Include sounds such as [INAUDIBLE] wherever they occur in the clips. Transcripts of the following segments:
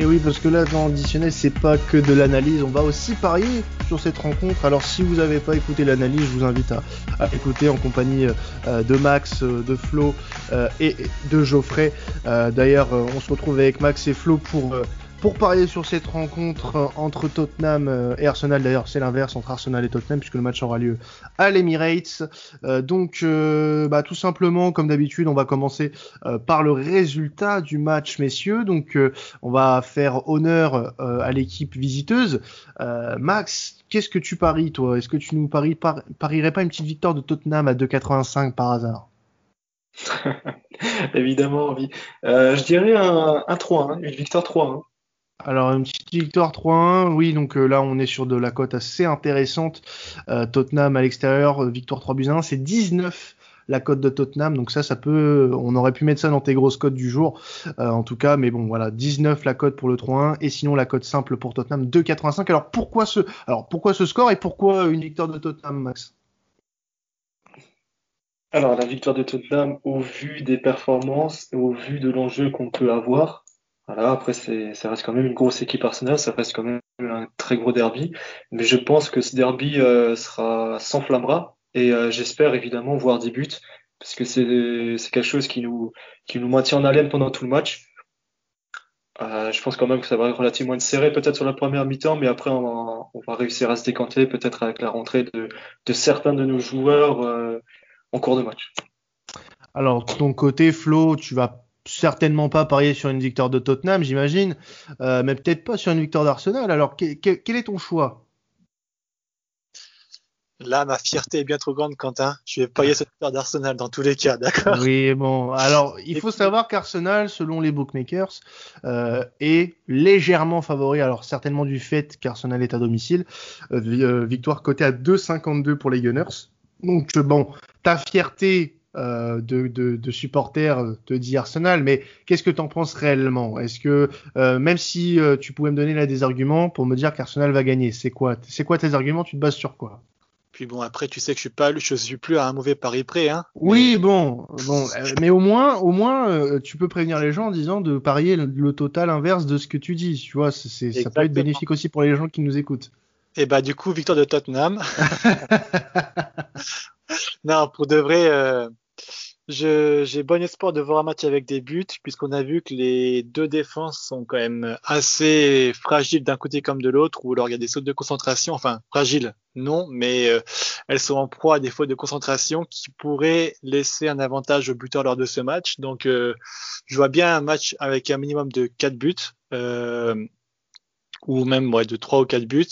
Et oui, parce que là, dans l'additionnel, c'est pas que de l'analyse, on va aussi parier sur cette rencontre. Alors, si vous n'avez pas écouté l'analyse, je vous invite à, écouter en compagnie euh, de Max, euh, de Flo euh, et de Geoffrey. D'ailleurs, on se retrouve avec Max et Flo pour pour parier sur cette rencontre euh, entre Tottenham euh, et Arsenal, d'ailleurs c'est l'inverse entre Arsenal et Tottenham puisque le match aura lieu à l'Emirates. Euh, donc bah, tout simplement comme d'habitude on va commencer par le résultat du match messieurs. Donc on va faire honneur à l'équipe visiteuse. Max, qu'est-ce que tu paries toi? Est-ce que tu nous paries, parierais pas une petite victoire de Tottenham à 2,85 par hasard? [LAUGHS] Évidemment, oui. je dirais un, 3, hein, une victoire 3. Alors une petite victoire 3-1, oui donc euh, là on est sur de la cote assez intéressante. Euh, Tottenham à l'extérieur, euh, victoire 3 buts 1, c'est 19 la cote de Tottenham, donc ça ça peut, on aurait pu mettre ça dans tes grosses cotes du jour. En tout cas, mais bon voilà. 19 la cote pour le 3-1 et sinon la cote simple pour Tottenham 2,85. Alors pourquoi ce, alors pourquoi ce score et pourquoi une victoire de Tottenham Max? Alors la victoire de Tottenham au vu des performances au vu de l'enjeu qu'on peut avoir, voilà, après, ça reste quand même une grosse équipe Arsenal, ça reste quand même un très gros derby. Mais je pense que ce derby euh, sera s'enflammera et euh, j'espère évidemment voir des buts parce que c'est, c'est quelque chose qui nous, qui nous maintient en haleine pendant tout le match. Euh, je pense quand même que ça va être relativement serré peut-être sur la première mi-temps, mais après on va, on va réussir à se décanter peut-être avec la rentrée de, de certains de nos joueurs euh, en cours de match. Alors, de ton côté, Flo, tu vas certainement pas parier sur une victoire de Tottenham, j'imagine, euh, mais peut-être pas sur une victoire d'Arsenal. Alors, quel est ton choix? Là, ma fierté est bien trop grande, Quentin. Je vais parier sur une victoire d'Arsenal dans tous les cas, d'accord? Oui, bon. Alors, il faut savoir qu'Arsenal, selon les bookmakers, euh, est légèrement favori. Alors, certainement du fait qu'Arsenal est à domicile. Euh, victoire cotée à 2,52 pour les Gunners. Donc, bon, ta fierté euh, de, de, supporters te dit Arsenal, mais qu'est-ce que tu en penses réellement? Est-ce que euh, même si euh, tu pouvais me donner là des arguments pour me dire qu'Arsenal va gagner, c'est quoi C'est quoi tes arguments? Tu te bases sur quoi? Puis bon, après, tu sais que je suis pas, je suis plus à un mauvais pari près, hein. Oui, bon, bon, mais au moins, au moins, tu peux prévenir les gens en disant de parier le, total inverse de ce que tu dis. Tu vois, c'est, ça peut être bénéfique aussi pour les gens qui nous écoutent. Et bah du coup, victoire de Tottenham. [LAUGHS] non, pour de vrai, j'ai bon espoir de voir un match avec des buts, puisqu'on a vu que les deux défenses sont quand même assez fragiles d'un côté comme de l'autre, ou alors il y a des sautes de concentration, enfin fragiles, non, mais euh, elles sont en proie à des fautes de concentration qui pourraient laisser un avantage au buteur lors de ce match. Donc euh, je vois bien un match avec un minimum de 4 buts, euh, ou même ouais, de 3 ou 4 buts.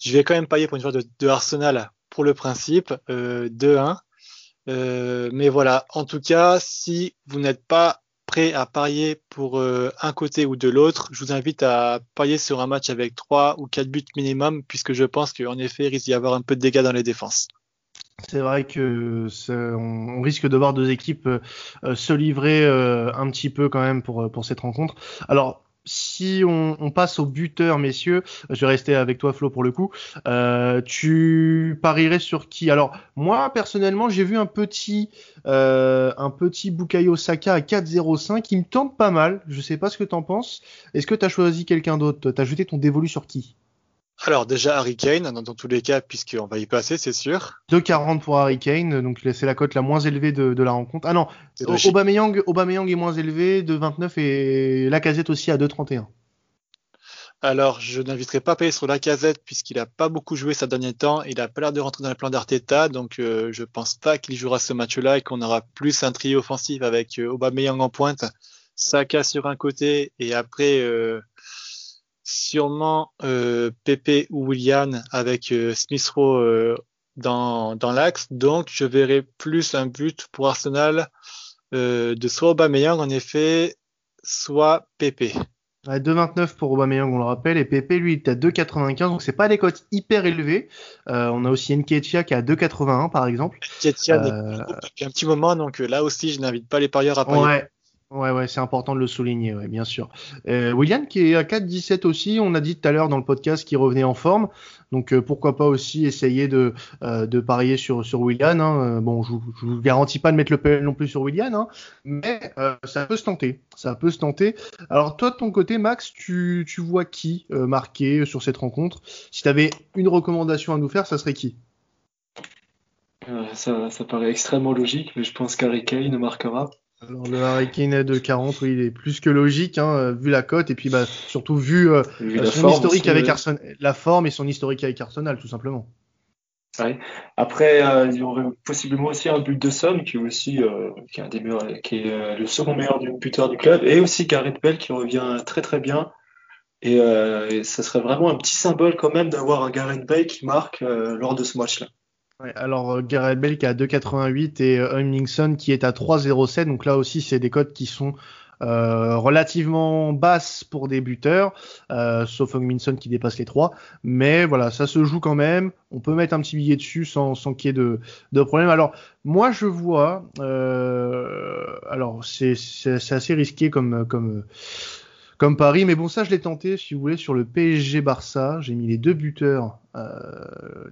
Je vais quand même parier pour une fois de, de Arsenal pour le principe, 2-1. Euh, mais voilà, en tout cas, si vous n'êtes pas prêt à parier pour euh, un côté ou de l'autre, je vous invite à parier sur un match avec 3 ou 4 buts minimum, puisque je pense qu'en effet, il risque d'y avoir un peu de dégâts dans les défenses. C'est vrai que on, risque de voir deux équipes euh, se livrer un petit peu quand même pour, pour cette rencontre. Alors si on, passe au buteur, messieurs, je vais rester avec toi, Flo, pour le coup. Euh, tu parierais sur qui? Alors, moi, personnellement, j'ai vu un petit, euh, un petit Bukayo Saka à 4-0-5 qui me tente pas mal. Je sais pas ce que t'en penses. Est-ce que t'as choisi quelqu'un d'autre? T'as jeté ton dévolu sur qui? Alors déjà Harry Kane, dans, tous les cas, puisqu'on va y passer, c'est sûr. 2,40 pour Harry Kane, donc c'est la cote la moins élevée de, la rencontre. Ah non, Aubameyang, Aubameyang est moins élevé, de 29 et la casette aussi à 2,31. Alors, je n'inviterai pas à payer sur la casette puisqu'il n'a pas beaucoup joué ces derniers temps. Il a pas l'air de rentrer dans le plan d'Arteta, donc euh, je pense pas qu'il jouera ce match-là et qu'on aura plus un trio offensif avec euh, Aubameyang en pointe, Saka sur un côté et après euh, sûrement euh, Pepe ou William avec euh, Smith Rowe euh, dans, dans l'axe. Donc, je verrai plus un but pour Arsenal euh, de soit Aubameyang, en effet, soit Pepe. 2,29 pour Aubameyang, on le rappelle, et Pepe, lui, il est à 2,95, donc c'est pas des cotes hyper élevées. On a aussi Nketiah qui est à 2,81, par exemple. Nketiah depuis un petit moment, donc là aussi, je n'invite pas les parieurs à parier. Ouais, Ouais, ouais, c'est important de le souligner, ouais, bien sûr. Euh, William qui est à 4-17 aussi, on a dit tout à l'heure dans le podcast qu'il revenait en forme, donc euh, pourquoi pas aussi essayer de, euh, de parier sur, sur William. Hein. Bon, je, je vous garantis pas de mettre le PL non plus sur William, hein, mais ça peut se tenter, ça peut se tenter. Alors toi de ton côté, Max, tu, tu vois qui marquer sur cette rencontre? Si tu avais une recommandation à nous faire, ça serait qui? Ça, ça paraît extrêmement logique, mais je pense qu'Harry Kane marquera. Alors le Hurricane de 40, oui, il est plus que logique, hein, euh, vu la cote et puis bah, surtout vu, euh, son historique avec Arsenal, la forme et son historique avec Arsenal, tout simplement. Ouais. Après, euh, il y aurait possiblement aussi un but de somme qui est aussi qui est un des meilleurs, qui est le second meilleur du buteur du club, et aussi Gareth Bell qui revient très très bien. Et, et ça serait vraiment un petit symbole quand même d'avoir un Gareth Bale qui marque lors de ce match-là alors euh, Gareth Bell qui est à 2,88 et euh, qui est à 3,07. Donc là aussi, c'est des cotes qui sont euh, relativement basses pour des buteurs, sauf Hungminson qui dépasse les 3. Mais voilà, ça se joue quand même. On peut mettre un petit billet dessus sans, sans qu'il y ait de, de problème. Alors, moi, je vois. alors, c'est assez risqué comme. comme comme Paris. Mais bon, ça, je l'ai tenté, si vous voulez, sur le PSG Barça. J'ai mis les deux buteurs,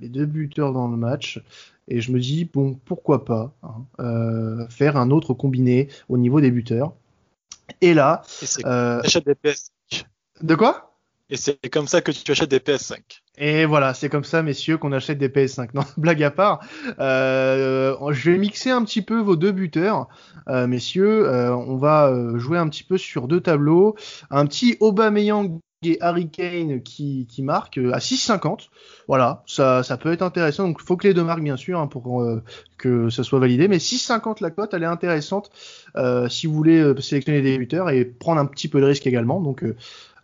les deux buteurs dans le match. Et je me dis, bon, pourquoi pas hein, euh, faire un autre combiné au niveau des buteurs. Et là. euh, des. De quoi? Et c'est comme ça que tu achètes des PS5. Et voilà, c'est comme ça, messieurs, qu'on achète des PS5. [LAUGHS] Non, blague à part. Euh, je vais mixer un petit peu vos deux buteurs, euh, messieurs. Euh, on va jouer un petit peu sur deux tableaux. Un petit Aubameyang et Harry Kane qui, qui marque euh, à 6,50. Voilà, ça, peut être intéressant. Donc, faut que les deux marquent, bien sûr, hein, pour que ça soit validé. Mais 6,50 la cote, elle est intéressante si vous voulez sélectionner des buteurs et prendre un petit peu de risque également. Donc,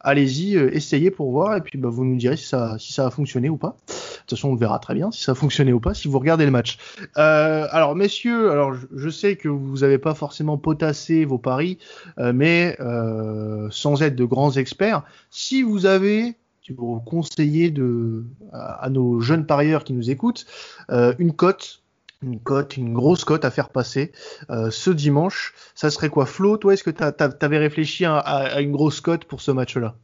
allez-y, euh, essayez pour voir, et puis bah, vous nous direz si ça, si ça a fonctionné ou pas. De toute façon, on verra très bien si ça a fonctionné ou pas si vous regardez le match. Euh, alors, messieurs, alors je, sais que vous n'avez pas forcément potassé vos paris, euh, mais sans être de grands experts, si vous avez vous conseillez de, à, nos jeunes parieurs qui nous écoutent, une cote une cote, une grosse cote à faire passer euh, ce dimanche. Ça serait quoi, Flo Toi, est-ce que tu avais réfléchi à, une grosse cote pour ce match-là?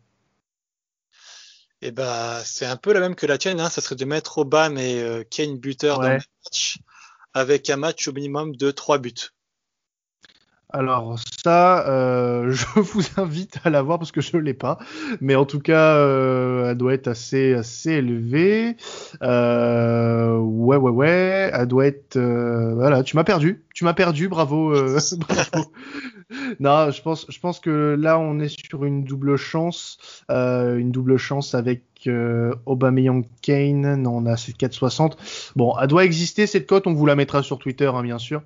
Eh ben, c'est un peu la même que la tienne. Hein. Ça serait de mettre Obama et euh, Kane buteur dans le match, avec un match au minimum de 3 buts. Alors ça, euh, [LAUGHS] je vous invite à la voir parce que je ne l'ai pas, mais en tout cas, euh, elle doit être assez assez élevée. Euh, ouais, ouais, ouais, elle doit être. Voilà, tu m'as perdu, tu m'as perdu, bravo, [LAUGHS] bravo. Non, je pense, que là, on est sur une double chance, une double chance avec euh, Aubameyang Kane, on a 4,60. Bon, elle doit exister cette cote, on vous la mettra sur Twitter, hein, bien sûr.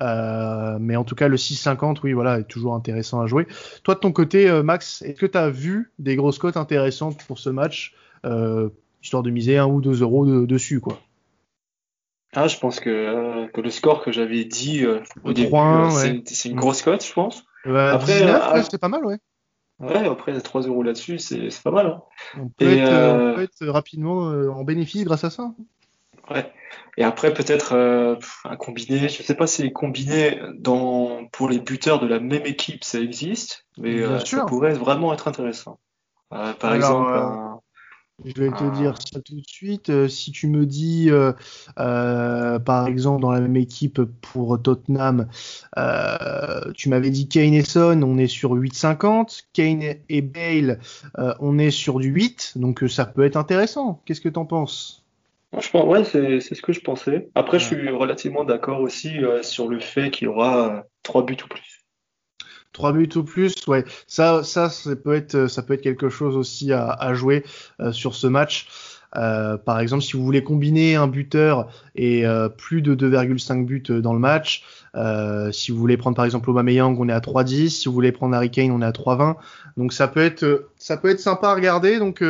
Euh, mais en tout cas, le 6,50, oui, voilà, est toujours intéressant à jouer. Toi, de ton côté, euh, Max, est-ce que tu as vu des grosses cotes intéressantes pour ce match, euh, histoire de miser 1 ou 2 euros dessus, quoi? Ah, je pense que, que le score que j'avais dit au début, c'est une grosse cote, je pense. Après, c'est pas mal, ouais. Ouais, après 3 euros là-dessus, c'est pas mal. Hein. On, peut être, euh, on, peut être, rapidement euh, en bénéfice grâce à ça. Ouais. Et après peut-être euh, un combiné. Je sais pas si les combinés dans pour les buteurs de la même équipe ça existe, mais ça pourrait vraiment être intéressant. par exemple, un, je vais te dire ça tout de suite. Euh, si tu me dis, euh, euh, par exemple, dans la même équipe pour Tottenham, tu m'avais dit Kane et Son, on est sur 8,50. Kane et Bale, on est sur du 8. Donc ça peut être intéressant. Qu'est-ce que tu en penses Franchement, ouais, c'est ce que je pensais. Après, je suis relativement d'accord aussi sur le fait qu'il y aura 3 buts ou plus. 3 buts ou plus, ouais. Ça, ça, ça peut être, ça peut être quelque chose aussi à, à jouer euh, sur ce match. Euh, par exemple, si vous voulez combiner un buteur et euh, plus de 2,5 buts dans le match, euh, si vous voulez prendre par exemple Aubameyang, on est à 3,10. Si vous voulez prendre Harry Kane, on est à 3,20. Donc ça peut être, ça peut être sympa à regarder. Donc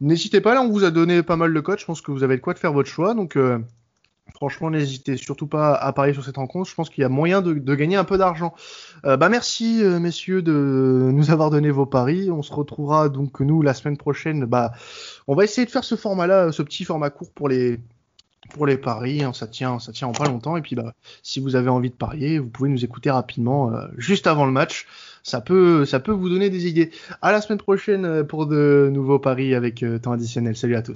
n'hésitez pas. Là, on vous a donné pas mal de codes. Je pense que vous avez de quoi de faire votre choix. Donc Franchement, n'hésitez surtout pas à parier sur cette rencontre. Je pense qu'il y a moyen de, gagner un peu d'argent. Euh, bah merci euh, messieurs de nous avoir donné vos paris. On se retrouvera donc nous la semaine prochaine. Bah, on va essayer de faire ce format-là, ce petit format court pour les pour les paris. Hein, ça tient, ça tient en pas longtemps. Et puis, bah, si vous avez envie de parier, vous pouvez nous écouter rapidement euh, juste avant le match. Ça peut, ça peut vous donner des idées. À la semaine prochaine pour de nouveaux paris avec temps additionnel. Salut à tous.